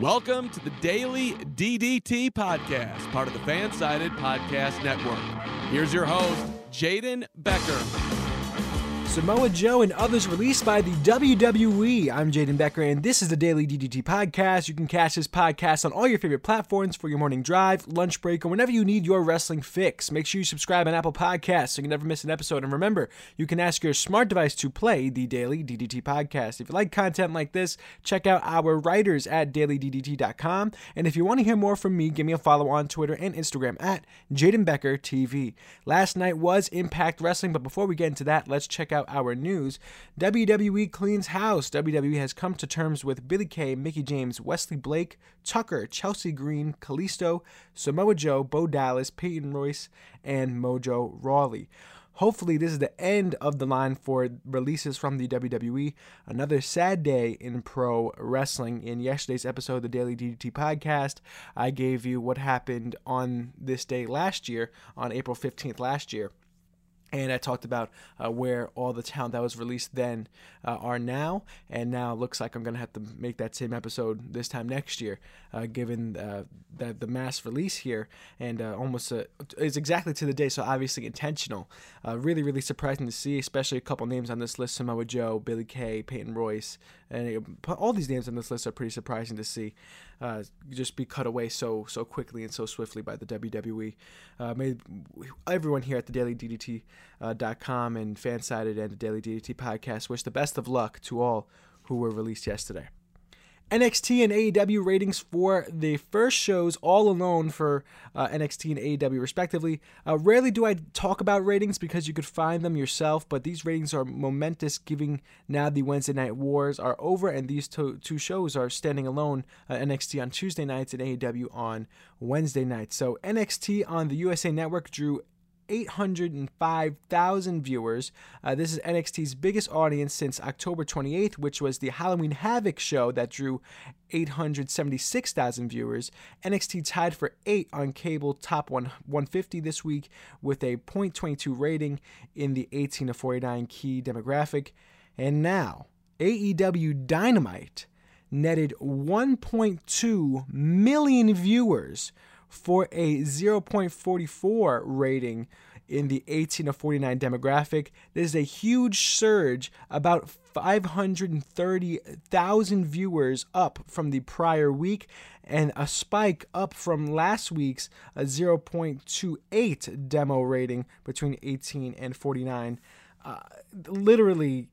Welcome to the Daily DDT Podcast, part of the Fansided Podcast Network. Here's your host, Jaden Becker. Samoa Joe and others released by the WWE. I'm Jaden Becker, and this is the Daily DDT Podcast. You can catch this podcast on all your favorite platforms for your morning drive, lunch break, or whenever you need your wrestling fix. Make sure you subscribe on Apple Podcasts so you can never miss an episode. And remember, you can ask your smart device to play the Daily DDT Podcast. If you like content like this, check out our writers at dailyddt.com. And if you want to hear more from me, give me a follow on Twitter and Instagram at Jaden Becker TV. Last night was Impact Wrestling, but before we get into that, let's check out our news. WWE cleans house. WWE has come to terms with Billie Kay, Mickie James, Wesley Blake, Tucker, Chelsea Green, Kalisto, Samoa Joe, Bo Dallas, Peyton Royce, and Mojo Rawley. Hopefully, this is the end of the line for releases from the WWE. Another sad day in pro wrestling. In yesterday's episode of the Daily DDT podcast, I gave you what happened on this day last year, on April 15th last year and I talked about uh, where all the talent that was released then uh, are now, and now it looks like I'm gonna have to make that same episode this time next year, uh, given uh, that the mass release here. And uh, almost uh, is exactly to the day, so obviously intentional. really, really surprising to see, especially a couple names on this list: Samoa Joe, Billie Kay, Peyton Royce, and all these names on this list are pretty surprising to see uh, just be cut away so so quickly and so swiftly by the WWE. Uh, everyone here at the DailyDDT.com uh, and Fansided and the Daily DDT podcast wish the best of luck to all who were released yesterday. NXT and AEW ratings for the first shows all alone for uh, NXT and AEW respectively. Uh, rarely do I talk about ratings because you could find them yourself, but these ratings are momentous given now the Wednesday Night Wars are over and these two, two shows are standing alone uh, NXT on Tuesday nights and AEW on Wednesday nights. So NXT on the USA Network drew 805,000 viewers. Uh, this is NXT's biggest audience since October 28th, which was the Halloween Havoc show that drew 876,000 viewers. NXT tied for 8 on cable top 150 this week with a .22 rating in the 18 to 49 key demographic. And now, AEW Dynamite netted 1.2 million viewers for a 0.44 rating in the 18 to 49 demographic. This is a huge surge, about 530,000 viewers up from the prior week, and a spike up from last week's 0.28 demo rating between 18 and 49. Uh, literally,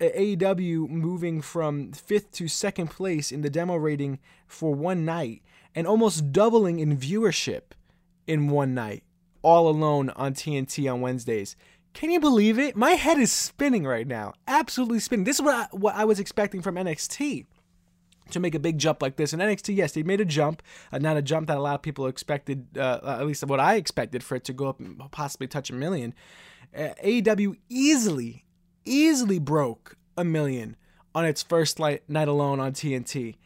AEW moving from fifth to second place in the demo rating for one night and almost doubling in viewership in one night, all alone on TNT on Wednesdays. Can you believe it? My head is spinning right now. Absolutely spinning. This is what I, what I was expecting from NXT to make a big jump like this. And NXT, yes, they made a jump, uh, not a jump that a lot of people expected, uh, at least what I expected for it to go up and possibly touch a million. Uh, AEW easily, easily broke a million on its first night alone on TNT.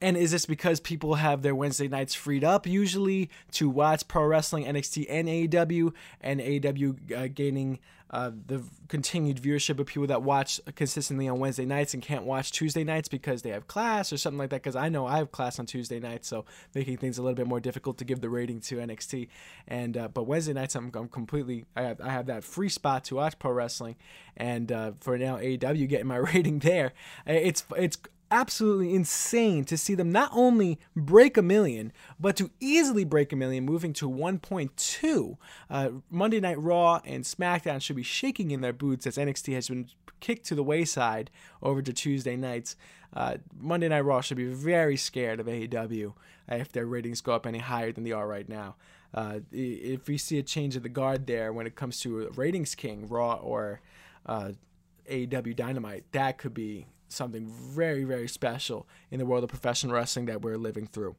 And is this because people have their Wednesday nights freed up usually to watch pro wrestling, NXT, and AEW, and AEW uh, gaining uh, the continued viewership of people that watch consistently on Wednesday nights and can't watch Tuesday nights because they have class or something like that? Because I know I have class on Tuesday nights, so making things a little bit more difficult to give the rating to NXT. And uh, but Wednesday nights, I'm, I'm completely I have I have that free spot to watch pro wrestling, and uh, for now AEW getting my rating there, it's it's absolutely insane to see them not only break a million, but to easily break a million, moving to 1.2. Uh, Monday Night Raw and SmackDown should be shaking in their boots as NXT has been kicked to the wayside over to Tuesday nights. Uh, Monday Night Raw should be very scared of AEW if their ratings go up any higher than they are right now. Uh, if we see a change of the guard there when it comes to ratings king, Raw or uh, AEW Dynamite, that could be something very, very special in the world of professional wrestling that we're living through.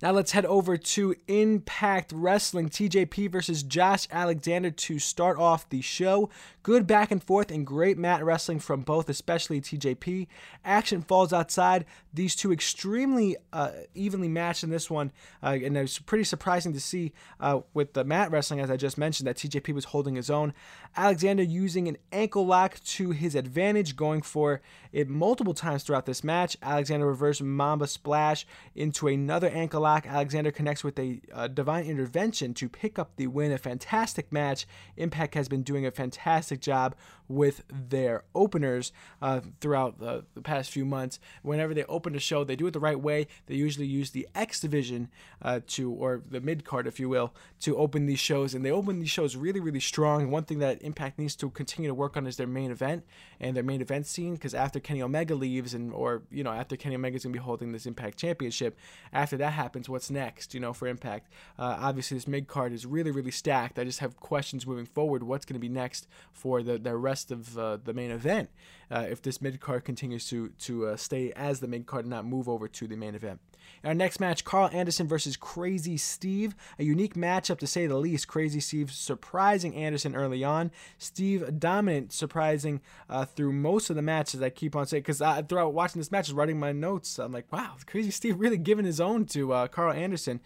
Now let's head over to Impact Wrestling TJP versus Josh Alexander to start off the show. Good back and forth and great mat wrestling from both, especially TJP. Action falls outside. These two extremely uh, evenly matched in this one, uh, and it was pretty surprising to see uh, with the mat wrestling, as I just mentioned, that TJP was holding his own. Alexander using an ankle lock to his advantage, going for it multiple times throughout this match. Alexander reverse Mamba splash into another ankle lock Alexander connects with a uh, divine intervention to pick up the win. A fantastic match. Impact has been doing a fantastic job with their openers uh, throughout the, the, past few months. Whenever they open a show, they do it the right way. They usually use the X division uh, to, or the mid card, if you will, to open these shows, and they open these shows really, really strong. One thing that Impact needs to continue to work on is their main event and their main event scene, because after Kenny Omega leaves, and or you know after Kenny Omega is gonna be holding this Impact Championship, after that happens, what's next? You know, for Impact, uh, obviously this mid card is really, really stacked. I just have questions moving forward. What's gonna be next for the the rest of uh, the main event uh, if this mid card continues to to uh, stay as the mid card and not move over to the main event. In our next match, Karl Anderson versus Crazy Steve, a unique matchup to say the least. Crazy Steve surprising Anderson early on, Steve dominant, surprising uh, through most of the matches. I keep on saying because throughout watching this match, is writing my notes, I'm like, wow, Crazy Steve really giving his own to uh, Karl Anderson.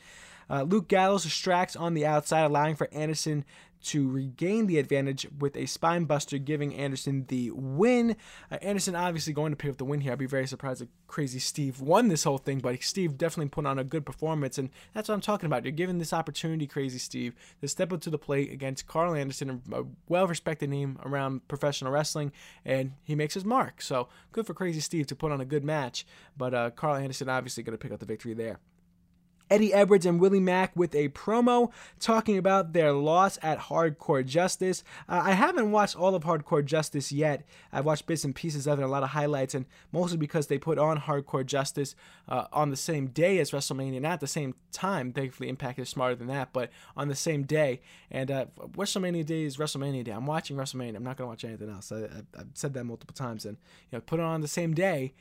Uh, Luke Gallows distracts on the outside, allowing for Anderson to regain the advantage with a spine buster, giving Anderson the win. Uh, Anderson obviously going to pick up the win here. I'd be very surprised if Crazy Steve won this whole thing, but Steve definitely put on a good performance, and that's what I'm talking about. You're given this opportunity, Crazy Steve, to step up to the plate against Karl Anderson, a well respected name around professional wrestling, and he makes his mark. So good for Crazy Steve to put on a good match, but uh, Karl Anderson obviously going to pick up the victory there. Eddie Edwards and Willie Mack with a promo talking about their loss at Hardcore Justice. Uh, I haven't watched all of Hardcore Justice yet. I've watched bits and pieces of it, a lot of highlights, and mostly because they put on Hardcore Justice uh, on the same day as WrestleMania, not at the same time. Thankfully, Impact is smarter than that, but on the same day. And uh, WrestleMania Day is WrestleMania Day. I'm watching WrestleMania. I'm not going to watch anything else. I, have said that multiple times, and you know, put it on the same day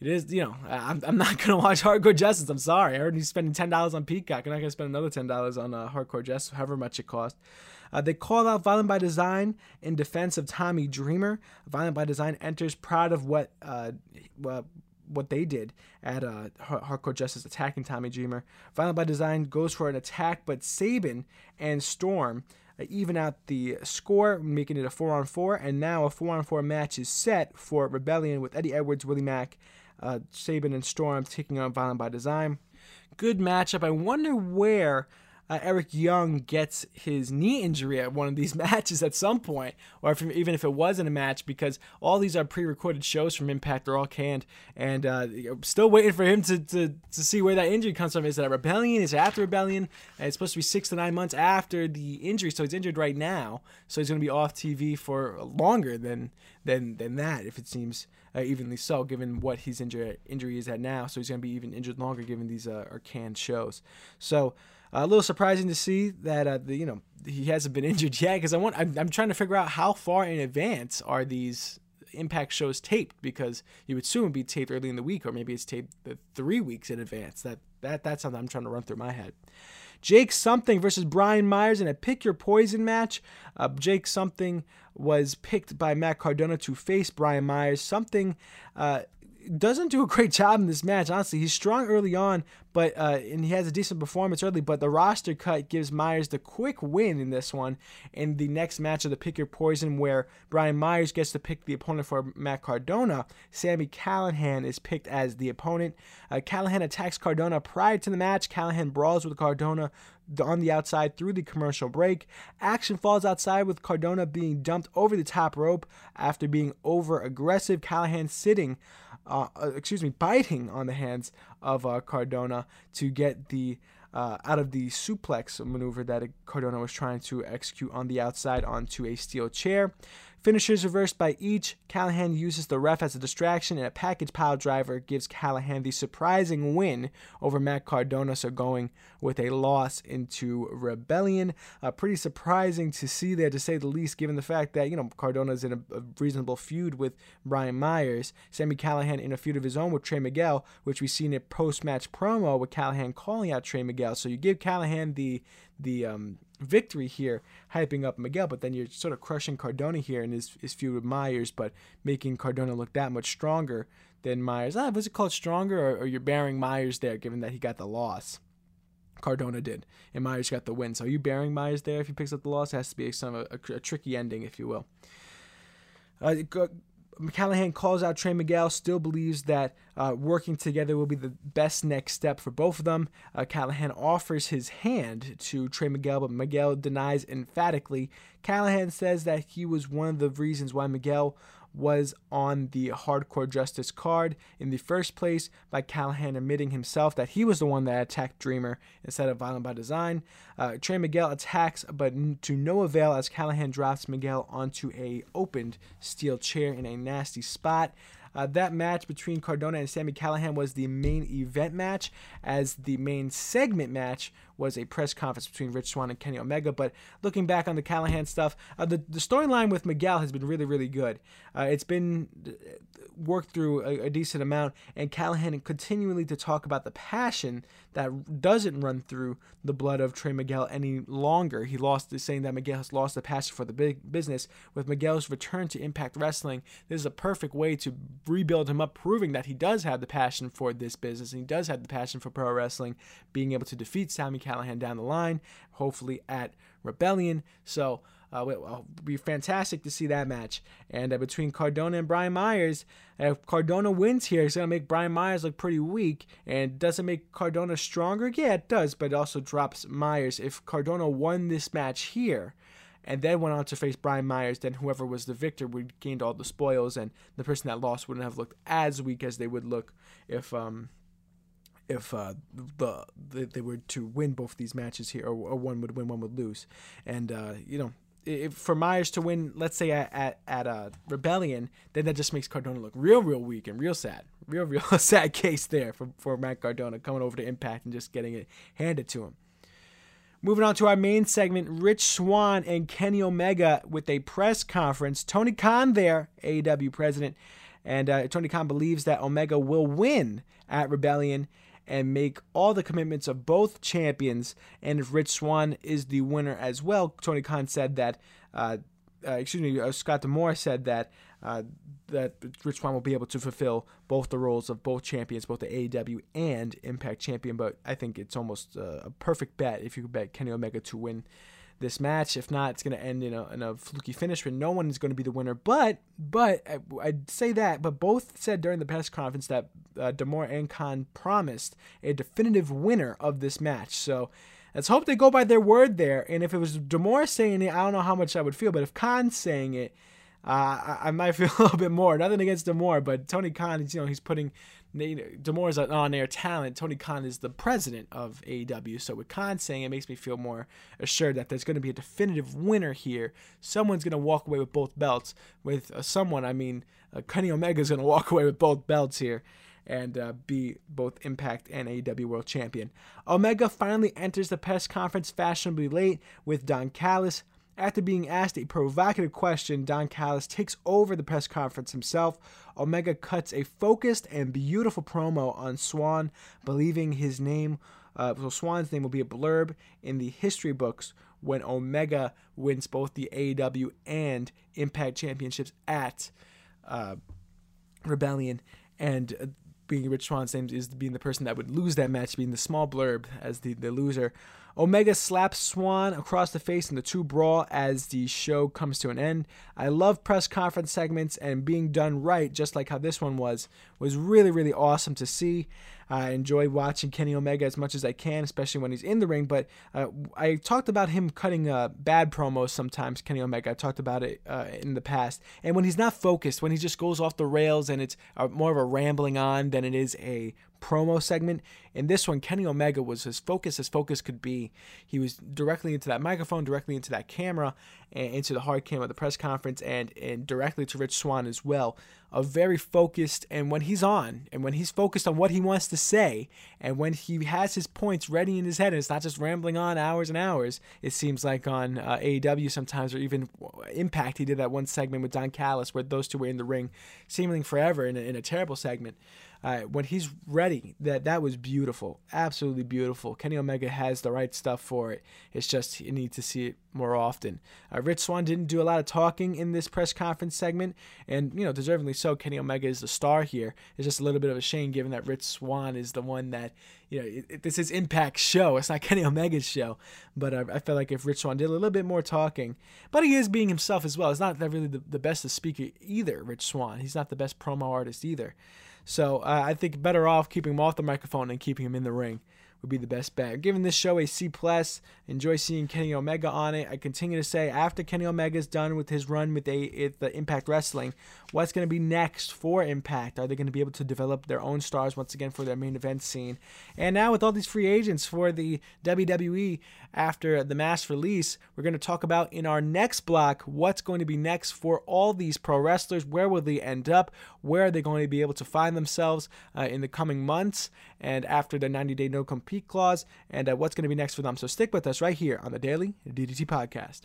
it is, you know, I'm, I'm not going to watch Hardcore Justice. I'm sorry. I already spending $10 on Peacock. I'm not going to spend another $10 on uh, Hardcore Justice, however much it costs. Uh, they call out Violent by Design in defense of Tommy Dreamer. Violent by Design enters proud of what uh, what they did at uh, Hardcore Justice attacking Tommy Dreamer. Violent by Design goes for an attack, but Sabin and Storm uh, even out the score, making it a 4 on 4. And now a 4 on 4 match is set for Rebellion with Eddie Edwards, Willie Mack, uh, Sabin and Storm taking on Violent by Design. Good matchup. I wonder where uh, Eric Young gets his knee injury at one of these matches at some point, or if, even if it wasn't a match, because all these are pre-recorded shows from Impact. They're all canned, and uh, still waiting for him to, to, to see where that injury comes from. Is it Rebellion? Is it after Rebellion? And it's supposed to be six to nine months after the injury, so he's injured right now, so he's going to be off TV for longer than than than that, if it seems uh, evenly so, given what his injury injury is at now. So he's going to be even injured longer, given these uh, are canned shows. So a little surprising to see that uh, the, you know he hasn't been injured yet because I want I'm, I'm trying to figure out how far in advance are these Impact shows taped because you would assume be taped early in the week or maybe it's taped three weeks in advance. That that that's something I'm trying to run through my head. Jake Something versus Brian Myers in a pick your poison match. Uh, Jake Something was picked by Matt Cardona to face Brian Myers. Something uh, doesn't do a great job in this match. Honestly, he's strong early on, but uh, and he has a decent performance early. But the roster cut gives Myers the quick win in this one. In the next match of the Pick Your Poison, where Brian Myers gets to pick the opponent for Matt Cardona, Sami Callihan is picked as the opponent. Uh, Callihan attacks Cardona prior to the match. Callihan brawls with Cardona on the outside through the commercial break. Action falls outside with Cardona being dumped over the top rope after being over aggressive. Callihan sitting uh, uh, excuse me, biting on the hands of uh, Cardona to get the uh, out of the suplex maneuver that Cardona was trying to execute on the outside onto a steel chair. Finishers reversed by each. Callihan uses the ref as a distraction, and a package pile driver gives Callihan the surprising win over Matt Cardona. So going with a loss into Rebellion. Uh, pretty surprising to see there, to say the least, given the fact that, you know, Cardona's in a, a reasonable feud with Brian Myers. Sami Callihan in a feud of his own with Trey Miguel, which we see in a post match promo with Callihan calling out Trey Miguel. So you give Callihan the the um, victory here, hyping up Miguel, but then you're sort of crushing Cardona here in his, his feud with Myers, but making Cardona look that much stronger than Myers. Ah, was it called stronger, or, or you're bearing Myers there, given that he got the loss? Cardona did, and Myers got the win. So are you bearing Myers there if he picks up the loss? It has to be some a, a, a tricky ending, if you will. Uh, Callihan calls out Trey Miguel, still believes that uh, working together will be the best next step for both of them. Uh, Callihan offers his hand to Trey Miguel, but Miguel denies emphatically. Callihan says that he was one of the reasons why Miguel was on the Hardcore Justice card in the first place by Callihan admitting himself that he was the one that attacked Dreamer instead of Violent by Design. Uh, Trey Miguel attacks, but to no avail as Callihan drops Miguel onto a opened steel chair in a nasty spot. Uh, that match between Cardona and Sami Callihan was the main event match, as the main segment match was a press conference between Rich Swann and Kenny Omega. But looking back on the Callihan stuff, uh, the, the storyline with Miguel has been really, really good. Uh, it's been uh, worked through a, a, decent amount, and Callihan continually to talk about the passion that doesn't run through the blood of Trey Miguel any longer. He lost, saying that Miguel has lost the passion for the big business. With Miguel's return to Impact Wrestling, this is a perfect way to rebuild him up, proving that he does have the passion for this business and he does have the passion for pro wrestling, being able to defeat Sami Callihan down the line, hopefully at Rebellion. So uh, it will be fantastic to see that match. And uh, between Cardona and Brian Myers, if Cardona wins here, it's going to make Brian Myers look pretty weak. And does it make Cardona stronger? Yeah, it does, but it also drops Myers. If Cardona won this match here, and then went on to face Brian Myers, then whoever was the victor would gained all the spoils, and the person that lost wouldn't have looked as weak as they would look if um if uh, the, the they were to win both of these matches here, or, or one would win, one would lose, and uh, you know if for Myers to win, let's say at at, at uh, Rebellion, then that just makes Cardona look real, real weak and real sad, real, real sad case there for for Matt Cardona coming over to Impact and just getting it handed to him. Moving on to our main segment, Rich Swann and Kenny Omega with a press conference. Tony Khan there, AEW president, and uh, Tony Khan believes that Omega will win at Rebellion and make all the commitments of both champions. And if Rich Swann is the winner as well, Tony Khan said that. Uh, uh, excuse me, uh, Scott D'Amore said that uh, that Rich Swann will be able to fulfill both the roles of both champions, both the AEW and Impact champion. But I think it's almost uh, a perfect bet if you bet Kenny Omega to win this match. If not, it's going to end in a, in a fluky finish where no one is going to be the winner. But but I, would say that. But both said during the press conference that uh, D'Amore and Khan promised a definitive winner of this match. So. Let's hope they go by their word there. And if it was D'Amore saying it, I don't know how much I would feel. But if Khan's saying it, uh, I, might feel a little bit more. Nothing against D'Amore, but Tony Khan, is, you know, he's putting D'Amore is an on-air talent. Tony Khan is the president of AEW. So with Khan saying it makes me feel more assured that there's going to be a definitive winner here. Someone's going to walk away with both belts. With uh, someone, I mean, uh, Kenny Omega is going to walk away with both belts here and uh, be both Impact and AEW World Champion. Omega finally enters the press conference fashionably late with Don Callis after being asked a provocative question, Don Callis takes over the press conference himself. Omega cuts a focused and beautiful promo on Swann, believing his name, uh, so Swann's name will be a blurb in the history books when Omega wins both the AEW and Impact Championships at uh, Rebellion. And uh, being Rich Swann's name is being the person that would lose that match, being the small blurb as the, the loser. Omega slaps Swann across the face in the two brawl as the show comes to an end. I love press conference segments and being done right, just like how this one was, was really, really awesome to see. I enjoy watching Kenny Omega as much as I can, especially when he's in the ring. But uh, I talked about him cutting uh, bad promos sometimes, Kenny Omega. I talked about it uh, in the past. And when he's not focused, when he just goes off the rails and it's uh, more of a rambling on than it is a promo segment. In this one, Kenny Omega was as focused as focus could be. He was directly into that microphone, directly into that camera, and into the hard cam at the press conference, and, and directly to Rich Swann as well. A very focused, and when he's on, and when he's focused on what he wants to say, and when he has his points ready in his head, and it's not just rambling on hours and hours, it seems like on uh, AEW sometimes, or even Impact, he did that one segment with Don Callis where those two were in the ring seemingly forever in a, in a terrible segment. Uh, when he's ready, that that was beautiful, absolutely beautiful. Kenny Omega has the right stuff for it. It's just you need to see it more often. Uh, Rich Swann didn't do a lot of talking in this press conference segment, and you know, deservingly so. Kenny Omega is the star here. It's just a little bit of a shame given that Rich Swann is the one that you know, it, it, this is Impact's show. It's not Kenny Omega's show. But I, I felt like if Rich Swann did a little bit more talking, but he is being himself as well. He's not really the, the best speaker either, Rich Swann, He's not the best promo artist either. So uh, I think better off keeping him off the microphone and keeping him in the ring would be the best bet. Giving this show a C plus. Enjoy seeing Kenny Omega on it. I continue to say after Kenny Omega is done with his run with a the Impact Wrestling, what's going to be next for Impact? Are they going to be able to develop their own stars once again for their main event scene? And now with all these free agents for the WWE after the mass release, we're going to talk about in our next block what's going to be next for all these pro wrestlers. Where will they end up? Where are they going to be able to find themselves uh, in the coming months and after the 90 day no compete clause? And uh, what's going to be next for them? So stick with us right here on the Daily DDT Podcast.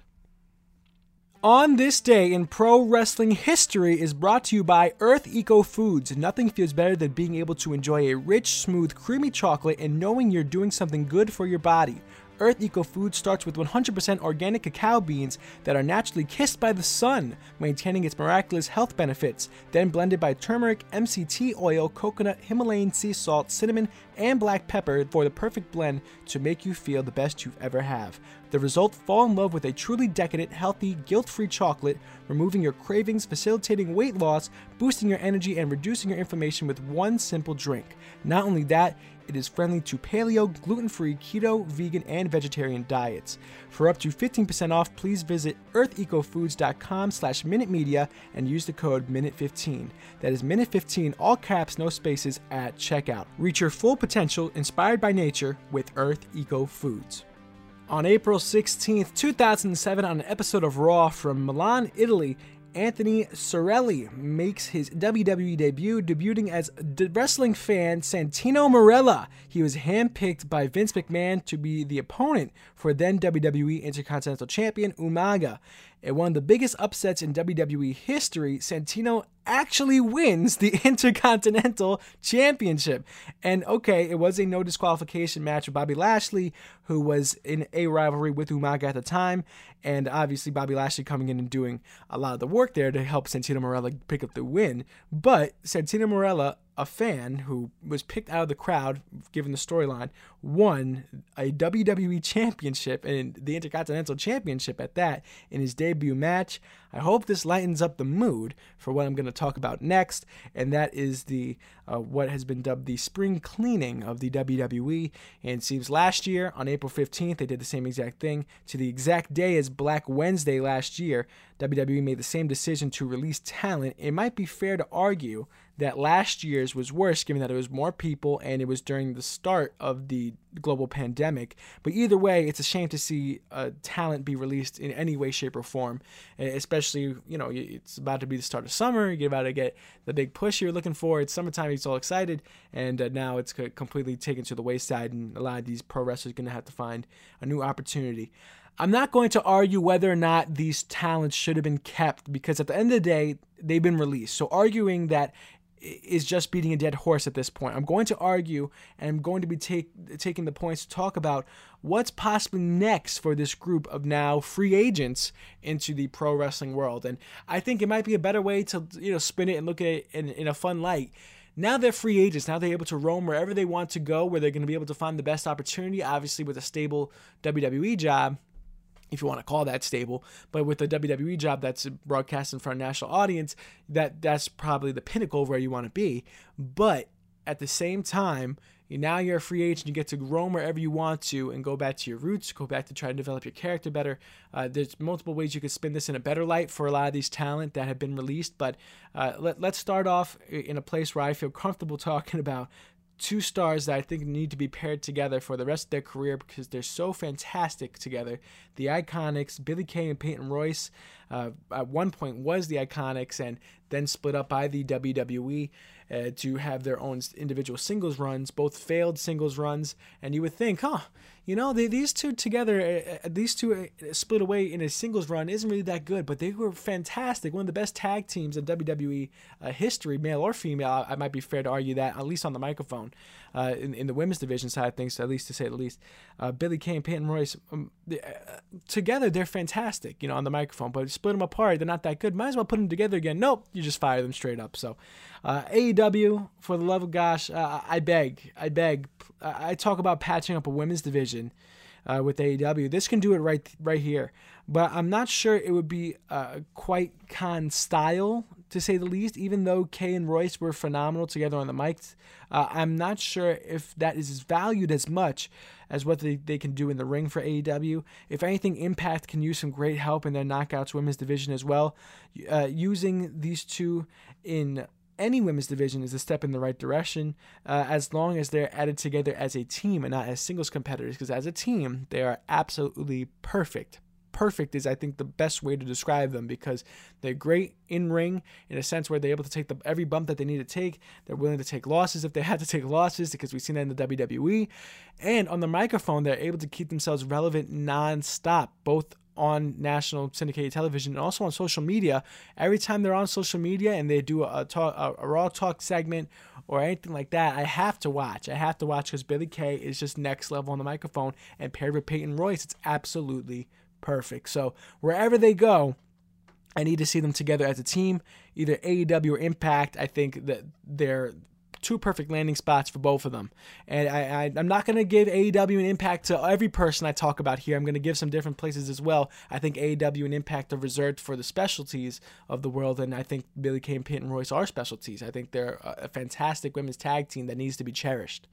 On this day in pro wrestling history is brought to you by Earth Eco Foods. Nothing feels better than being able to enjoy a rich, smooth, creamy chocolate and knowing you're doing something good for your body. Earth Eco Food starts with 100% organic cacao beans that are naturally kissed by the sun, maintaining its miraculous health benefits, then blended by turmeric, MCT oil, coconut, Himalayan sea salt, cinnamon, and black pepper for the perfect blend to make you feel the best you've ever have. The result fall in love with a truly decadent, healthy, guilt free chocolate, removing your cravings, facilitating weight loss, boosting your energy, and reducing your inflammation with one simple drink. Not only that, it is friendly to paleo, gluten free, keto, vegan, and vegetarian diets. For up to 15% off, please visit earthecofoods.com slash minutemedia and use the code MINUTE15. That is MINUTE15, all caps, no spaces, at checkout. Reach your full potential inspired by nature with Earth Eco Foods. On April 16th, 2007, on an episode of Raw from Milan, Italy, Anthony Carelli makes his WWE debut, debuting as wrestling fan Santino Marella. He was handpicked by Vince McMahon to be the opponent for then WWE Intercontinental Champion Umaga. In one of the biggest upsets in WWE history, Santino actually wins the Intercontinental Championship. And okay, it was a no disqualification match with Bobby Lashley, who was in a rivalry with Umaga at the time. And obviously, Bobby Lashley coming in and doing a lot of the work there to help Santino Marella pick up the win. But Santino Marella a fan who was picked out of the crowd, given the storyline, won a WWE Championship and the Intercontinental Championship at that in his debut match. I hope this lightens up the mood for what I'm going to talk about next, and that is the uh, what has been dubbed the spring cleaning of the WWE. And seems last year on April 15th they did the same exact thing to the exact day as Black Wednesday last year. WWE made the same decision to release talent. It might be fair to argue that last year's was worse given that it was more people and it was during the start of the global pandemic. But either way, it's a shame to see uh, talent be released in any way, shape, or form. Especially, you know, it's about to be the start of summer. You're about to get the big push you're looking for. It's summertime. It's all excited, and uh, now it's completely taken to the wayside. And a lot of these pro wrestlers are going to have to find a new opportunity. I'm not going to argue whether or not these talents should have been kept because at the end of the day, they've been released. So arguing that is just beating a dead horse at this point. I'm going to argue and I'm going to be take, taking the points to talk about what's possibly next for this group of now free agents into the pro wrestling world. And I think it might be a better way to you know spin it and look at it in, in a fun light. Now they're free agents. Now they're able to roam wherever they want to go, where they're going to be able to find the best opportunity. Obviously, with a stable WWE job, if you want to call that stable. But with a WWE job that's broadcast in front of national audience, that that's probably the pinnacle of where you want to be. But at the same time, now you're a free agent. You get to roam wherever you want to and go back to your roots, go back to try to develop your character better. Uh, there's multiple ways you could spin this in a better light for a lot of these talent that have been released. But uh, let, let's start off in a place where I feel comfortable talking about two stars that I think need to be paired together for the rest of their career because they're so fantastic together. The Iconics, Billie Kay and Peyton Royce, uh, at one point was the Iconics and then split up by the WWE uh, to have their own individual singles runs, both failed singles runs. And you would think, huh, you know, they, these two together, uh, uh these two uh, split away in a singles run isn't really that good, but they were fantastic. One of the best tag teams in WWE uh, history, male or female. I, might be fair to argue that, at least on the microphone, in, in the women's division side of things, at least to say the least. Billie Kay and Peyton Royce, um, they, together, they're fantastic, you know, on the microphone, but split them apart, they're not that good. Might as well put them together again. Nope, you just fire them straight up. So, AEW, for the love of gosh, I beg, I beg. I talk about patching up a women's division uh, with AEW. This can do it right right here, but I'm not sure it would be uh, quite Khan style to say the least. Even though Kay and Royce were phenomenal together on the mics, uh, I'm not sure if that is valued as much as what they, they can do in the ring for AEW. If anything, Impact can use some great help in their Knockouts women's division as well. Uh, using these two in any women's division is a step in the right direction uh, as long as they're added together as a team and not as singles competitors. Because as a team, they are absolutely perfect. Perfect is, I think, the best way to describe them because they're great in ring in a sense where they're able to take the, every bump that they need to take. They're willing to take losses if they had to take losses because we've seen that in the WWE. And on the microphone, they're able to keep themselves relevant nonstop, both on national syndicated television and also on social media. Every time they're on social media and they do a, talk, a, a raw talk segment or anything like that, I have to watch. I have to watch because Billie Kay is just next level on the microphone, and paired with Peyton Royce, it's absolutely perfect. So wherever they go, I need to see them together as a team, either AEW or Impact. I think that they're two perfect landing spots for both of them. And I, am not going to give AEW and impact to every person I talk about here. I'm going to give some different places as well. I think AEW and Impact are reserved for the specialties of the world, and I think Billie Kay and Royce are specialties. I think they're a fantastic women's tag team that needs to be cherished.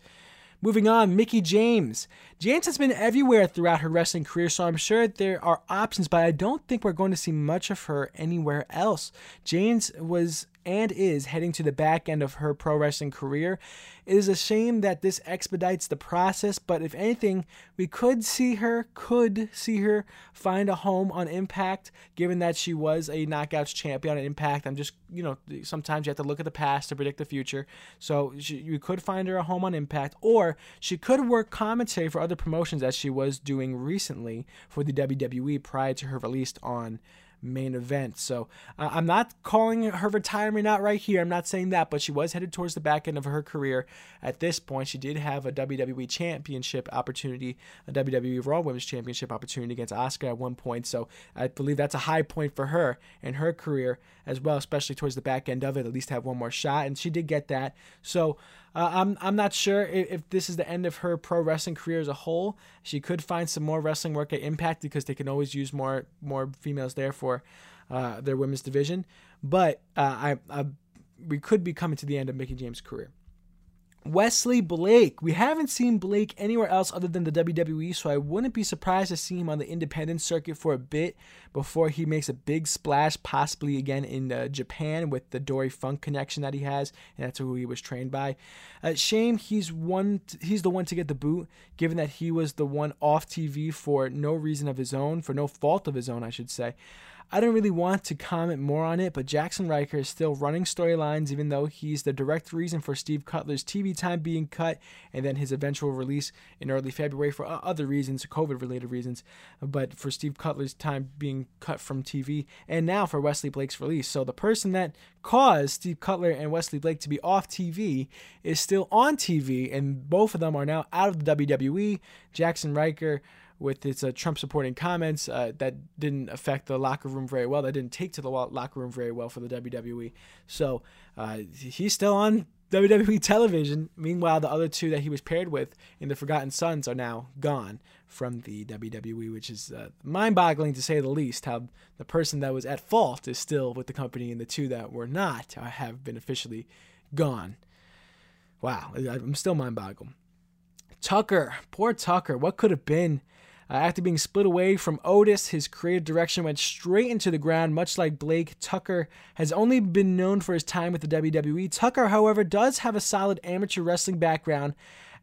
Moving on, Mickie James. James has been everywhere throughout her wrestling career, so I'm sure there are options, but I don't think we're going to see much of her anywhere else. James was and is heading to the back end of her pro wrestling career. It is a shame that this expedites the process, but if anything, we could see her, could see her find a home on Impact, given that she was a Knockouts champion on Impact. I'm just, you know, sometimes you have to look at the past to predict the future. So she, you could find her a home on Impact, or she could work commentary for other promotions as she was doing recently for the WWE prior to her release on main event. So uh, I'm not calling her retirement out right here. I'm not saying that, but she was headed towards the back end of her career. At this point, she did have a WWE Championship opportunity, a WWE Raw Women's Championship opportunity against Asuka at one point. So I believe that's a high point for her in her career as well, especially towards the back end of it. At least have one more shot, and she did get that. So. Uh, I'm I'm not sure if, if, this is the end of her pro wrestling career as a whole. She could find some more wrestling work at Impact because they can always use more more females there for uh, their women's division. But uh, I, I we could be coming to the end of Mickie James' career. Wesley Blake. We haven't seen Blake anywhere else other than the WWE, so I wouldn't be surprised to see him on the independent circuit for a bit before he makes a big splash, possibly again in uh, Japan with the Dory Funk connection that he has, and that's who he was trained by. Uh, shame he's one. T- he's the one to get the boot, given that he was the one off TV for no reason of his own, for no fault of his own, I should say. I don't really want to comment more on it, but Jackson Ryker is still running storylines, even though he's the direct reason for Steve Cutler's TV time being cut and then his eventual release in early February for other reasons, COVID related reasons. But for Steve Cutler's time being cut from TV, and now for Wesley Blake's release. So the person that caused Steve Cutler and Wesley Blake to be off TV is still on TV, and both of them are now out of the WWE. Jackson Ryker with its uh, Trump supporting comments uh, that didn't affect the locker room very well. That didn't take to the locker room very well for the WWE. So uh, he's still on WWE television. Meanwhile, the other two that he was paired with in the Forgotten Sons are now gone from the WWE, which is uh, mind boggling to say the least. How the person that was at fault is still with the company, and the two that were not have been officially gone. Wow, I'm still mind boggled. Tucker, poor Tucker, what could have been? Uh, after being split away from Otis, his creative direction went straight into the ground, much like Blake Tucker has only been known for his time with the WWE. Tucker, however, does have a solid amateur wrestling background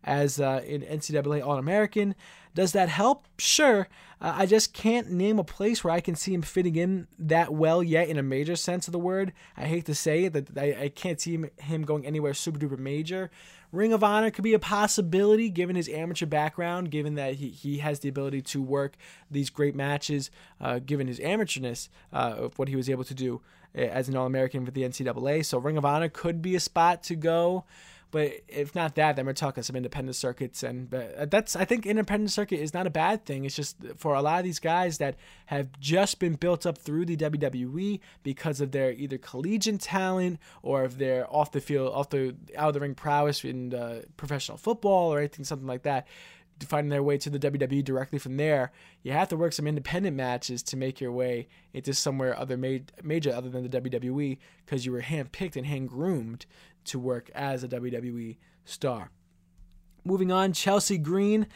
as uh, an NCAA All American. Does that help? Sure. Uh, I just can't name a place where I can see him fitting in that well yet in a major sense of the word. I hate to say it, that I, I can't see him, him going anywhere super duper major. Ring of Honor could be a possibility given his amateur background, given that he, he has the ability to work these great matches, uh, given his amateurness uh, of what he was able to do uh, as an All American with the NCAA. So Ring of Honor could be a spot to go. But if not that, then we're talking some independent circuits, and but that's I think independent circuit is not a bad thing. It's just for a lot of these guys that have just been built up through the WWE because of their either collegiate talent or if they're off the field, off the out of the ring prowess in uh, professional football or anything something like that finding their way to the WWE directly from there, you have to work some independent matches to make your way into somewhere other major other than the WWE because you were handpicked and hand groomed to work as a WWE star. Moving on, Chelsea Green.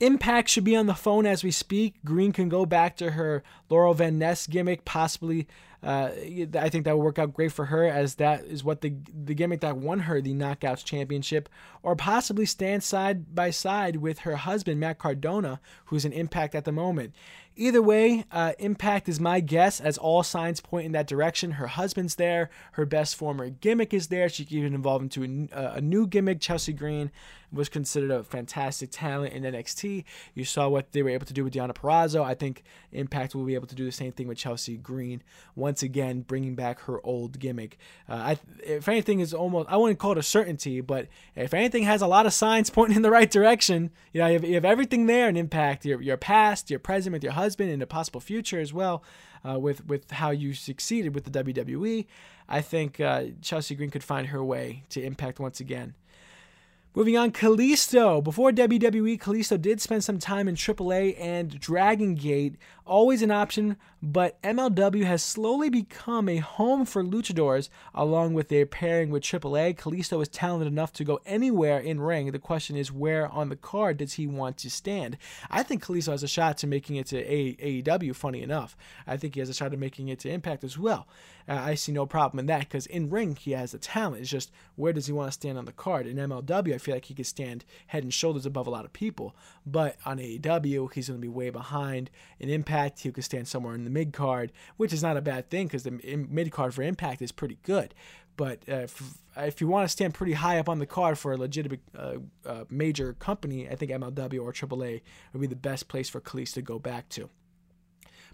Impact should be on the phone as we speak. Green can go back to her Laurel Van Ness gimmick, possibly. Uh, I think that would work out great for her, as that is what the the gimmick that won her the Knockouts Championship, or possibly stand side by side with her husband Matt Cardona, who's an Impact at the moment. Either way, uh, Impact is my guess, as all signs point in that direction. Her husband's there, her best former gimmick is there. She even evolve into a, uh, a new gimmick. Chelsea Green was considered a fantastic talent in NXT. You saw what they were able to do with Deonna Purrazzo. I think Impact will be able to do the same thing with Chelsea Green. Once again, bringing back her old gimmick. Uh, I, if anything, is almost I wouldn't call it a certainty, but if anything has a lot of signs pointing in the right direction, you know, you have, you have everything there in Impact. Your your past, your present with your husband husband in a possible future as well, uh, with with how you succeeded with the WWE. I think uh, Chelsea Green could find her way to Impact once again. Moving on, Kalisto. Before WWE, Kalisto did spend some time in AAA and Dragon Gate, always an option, but MLW has slowly become a home for luchadors, along with their pairing with AAA. Kalisto is talented enough to go anywhere in ring. The question is, where on the card does he want to stand? I think Kalisto has a shot to making it to AEW, funny enough. I think he has a shot at making it to Impact as well. Uh, I see no problem in that because in ring he has the talent. It's just where does he want to stand on the card? In MLW, I feel like he could stand head and shoulders above a lot of people, but on AEW he's going to be way behind. In Impact, he could stand somewhere in the mid card, which is not a bad thing because the mid card for Impact is pretty good. But uh, if, if, you want to stand pretty high up on the card for a legitimate uh, uh, major company, I think MLW or AAA would be the best place for Kalisto to go back to.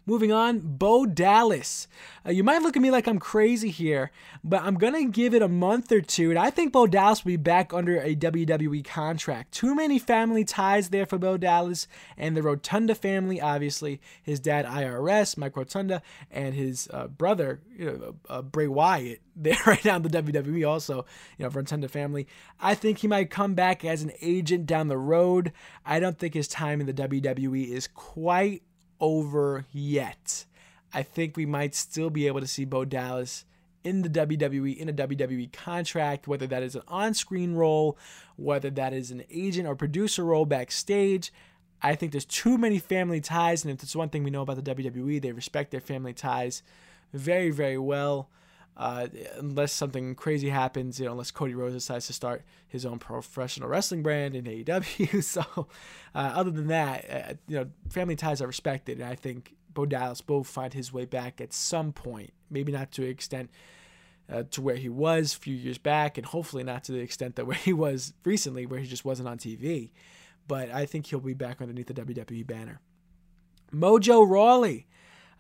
Moving on, Bo Dallas. Uh, you might look at me like I'm crazy here, but I'm going to give it a month or two, and I think Bo Dallas will be back under a WWE contract. Too many family ties there for Bo Dallas, and the Rotunda family, obviously, his dad, IRS, Mike Rotunda, and his uh, brother, you know, uh, Bray Wyatt, there right now in the WWE also, you know, Rotunda family. I think he might come back as an agent down the road. I don't think his time in the WWE is quite over yet. I think we might still be able to see Bo Dallas in the WWE in a WWE contract, whether that is an on-screen role, whether that is an agent or producer role backstage. I think there's too many family ties, and if there's one thing we know about the WWE, they respect their family ties very, very well. Uh, unless something crazy happens, you know, unless Cody Rhodes decides to start his own professional wrestling brand in AEW. so, uh, other than that, uh, you know, family ties are respected, and I think Bo Dallas will find his way back at some point. Maybe not to the extent uh, to where he was a few years back, and hopefully not to the extent that where he was recently, where he just wasn't on TV. But I think he'll be back underneath the WWE banner. Mojo Rawley.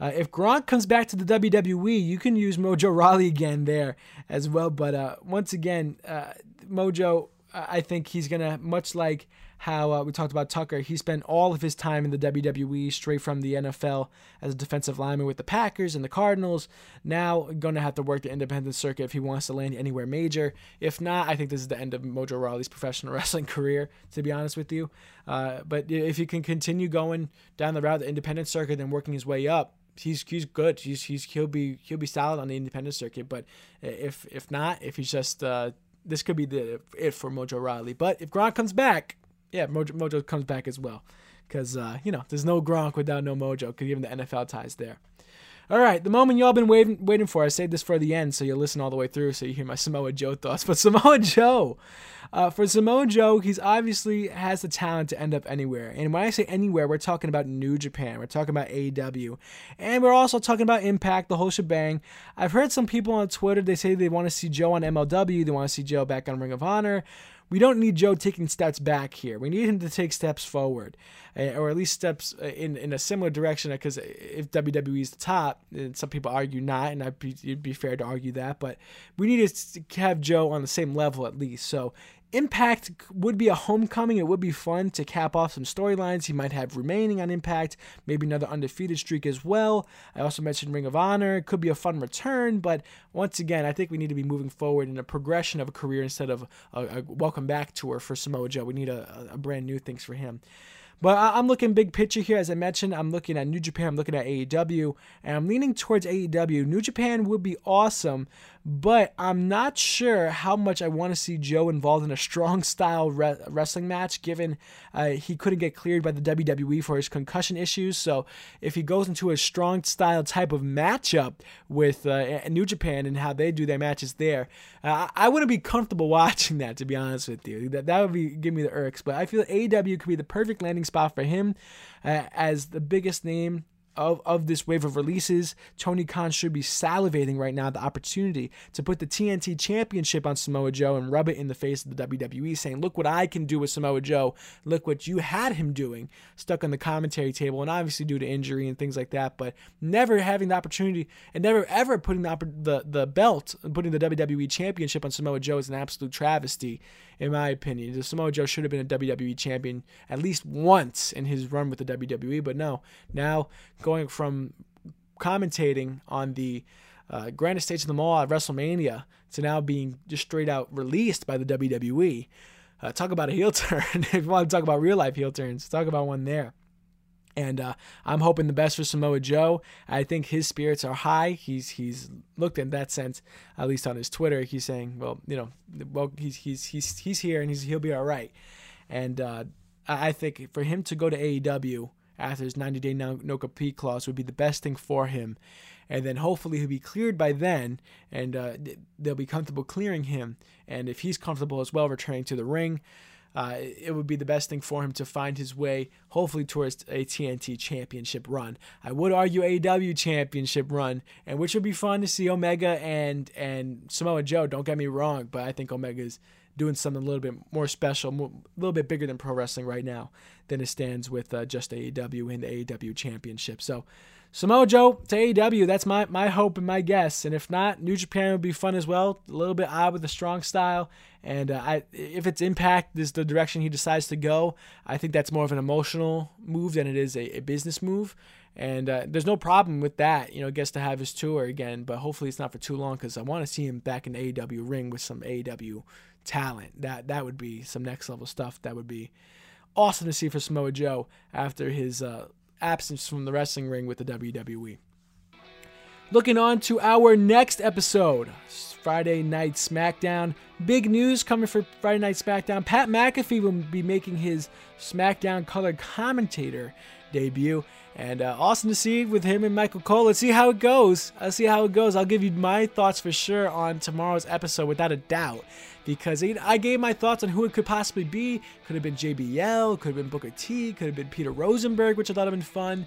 Uh, if Gronk comes back to the WWE, you can use Mojo Rawley again there as well. But uh, once again, uh, Mojo, I think he's gonna much like how uh, we talked about Tucker. He spent all of his time in the WWE, straight from the NFL as a defensive lineman with the Packers and the Cardinals. Now going to have to work the independent circuit if he wants to land anywhere major. If not, I think this is the end of Mojo Rawley's professional wrestling career. To be honest with you, uh, but if he can continue going down the route of the independent circuit and working his way up, he's he's good. He's he's he'll be he'll be solid on the independent circuit. But if if not, if he's just uh, this could be the it for Mojo Rawley. But if Gronk comes back, yeah, Mojo, Mojo comes back as well. because uh, you know there's no Gronk without no Mojo. Because even the NFL ties there. All right, the moment y'all been waiting waiting for. I saved this for the end, so you'll listen all the way through, so you hear my Samoa Joe thoughts. But Samoa Joe, uh, for Samoa Joe, he's obviously has the talent to end up anywhere. And when I say anywhere, we're talking about New Japan, we're talking about AEW, and we're also talking about Impact, the whole shebang. I've heard some people on Twitter they say they want to see Joe on MLW, they want to see Joe back on Ring of Honor we don't need Joe taking steps back here. We need him to take steps forward, eh, or at least steps eh, in, in a similar direction. Because if WWE is the top, and some people argue not, and I'd be, it'd be fair to argue that, but we need to have Joe on the same level at least. So Impact would be a homecoming. It would be fun to cap off some storylines he might have remaining on Impact. Maybe another undefeated streak as well. I also mentioned Ring of Honor. It could be a fun return, but once again, I think we need to be moving forward in a progression of a career instead of a, a welcome back tour for Samoa Joe. We need a, a brand new things for him. But I'm looking big picture here. As I mentioned, I'm looking at New Japan, I'm looking at AEW, and I'm leaning towards AEW. New Japan would be awesome, but I'm not sure how much I want to see Joe involved in a strong style re- wrestling match, given uh, he couldn't get cleared by the WWE for his concussion issues. So if he goes into a strong style type of matchup with uh, New Japan and how they do their matches there, uh, I wouldn't be comfortable watching that, to be honest with you. That, that would be give me the irks. But I feel AEW could be the perfect landing spot for him uh, as the biggest name of, of this wave of releases, Tony Khan should be salivating right now the opportunity to put the TNT Championship on Samoa Joe and rub it in the face of the WWE, saying, Look what I can do with Samoa Joe. Look what you had him doing, stuck on the commentary table, and obviously due to injury and things like that, but never having the opportunity and never ever putting the, the, the belt, putting the WWE Championship on Samoa Joe is an absolute travesty in my opinion. The Samoa Joe should have been a WWE champion at least once in his run with the WWE, but no. Now going from commentating on the uh, grandest stage of them all at WrestleMania to now being just straight out released by the WWE. Uh, talk about a heel turn. if you want to talk about real life heel turns, talk about one there. And uh, I'm hoping the best for Samoa Joe. I think his spirits are high. He's he's looked in that sense, at least on his Twitter. He's saying, well, you know, well he's he's he's he's here and he's he'll be all right. And uh, I think for him to go to AEW after his 90 day no, no compete clause would be the best thing for him. And then hopefully he'll be cleared by then, and uh, they'll be comfortable clearing him. And if he's comfortable as well, returning to the ring uh, it would be the best thing for him to find his way, hopefully, towards a TNT championship run. I would argue AEW championship run, and which would be fun to see Omega and and Samoa Joe. Don't get me wrong, but I think Omega's doing something a little bit more special, a little bit bigger than pro wrestling right now than it stands with uh, just AEW and the AEW championship. So Samoa Joe to AEW. That's my my hope and my guess. And if not, New Japan would be fun as well. A little bit odd with a strong style. And uh, I, if it's Impact is the direction he decides to go, I think that's more of an emotional move than it is a, a business move. And uh, there's no problem with that. You know, gets to have his tour again, but hopefully it's not for too long because I want to see him back in the AEW ring with some AEW talent. That that would be some next level stuff. That would be awesome to see for Samoa Joe after his uh, absence from the wrestling ring with the WWE. Looking on to our next episode, Friday Night SmackDown. Big news coming for Friday Night SmackDown. Pat McAfee will be making his SmackDown color commentator debut. And uh, awesome to see with him and Michael Cole. Let's see how it goes. Let's see how it goes. I'll give you my thoughts for sure on tomorrow's episode without a doubt. Because I gave my thoughts on who it could possibly be. Could have been JBL, could have been Booker T, could have been Peter Rosenberg, which I thought would have been fun.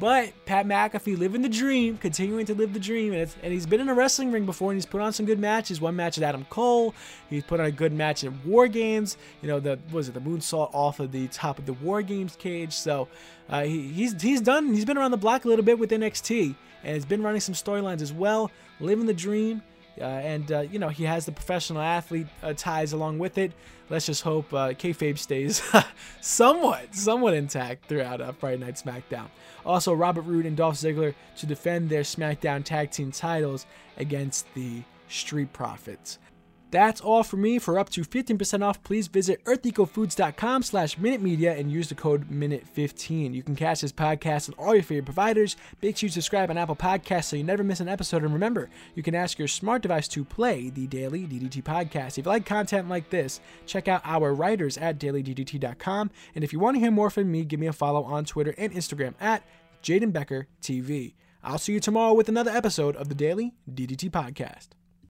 But Pat McAfee living the dream, continuing to live the dream, and, and, he's been in a wrestling ring before, and he's put on some good matches. One match with Adam Cole, he's put on a good match in War Games. You know, the was it the moonsault off of the top of the War Games cage. So uh, he, he's he's done. He's been around the block a little bit with NXT, and has been running some storylines as well, living the dream. Uh, and uh, you know he has the professional athlete uh, ties along with it. Let's just hope uh, kayfabe stays somewhat, somewhat intact throughout uh, Friday Night SmackDown. Also, Robert Roode and Dolph Ziggler to defend their SmackDown Tag Team titles against the Street Profits. That's all for me. For up to 15% off, please visit earthecofoods.com slash Minute Media and use the code MINUTE15. You can catch this podcast on all your favorite providers. Make sure you subscribe on Apple Podcasts so you never miss an episode. And remember, you can ask your smart device to play the Daily DDT podcast. If you like content like this, check out our writers at dailyddt.com. And if you want to hear more from me, give me a follow on Twitter and Instagram at Jaden Becker TV. I'll see you tomorrow with another episode of the Daily DDT Podcast.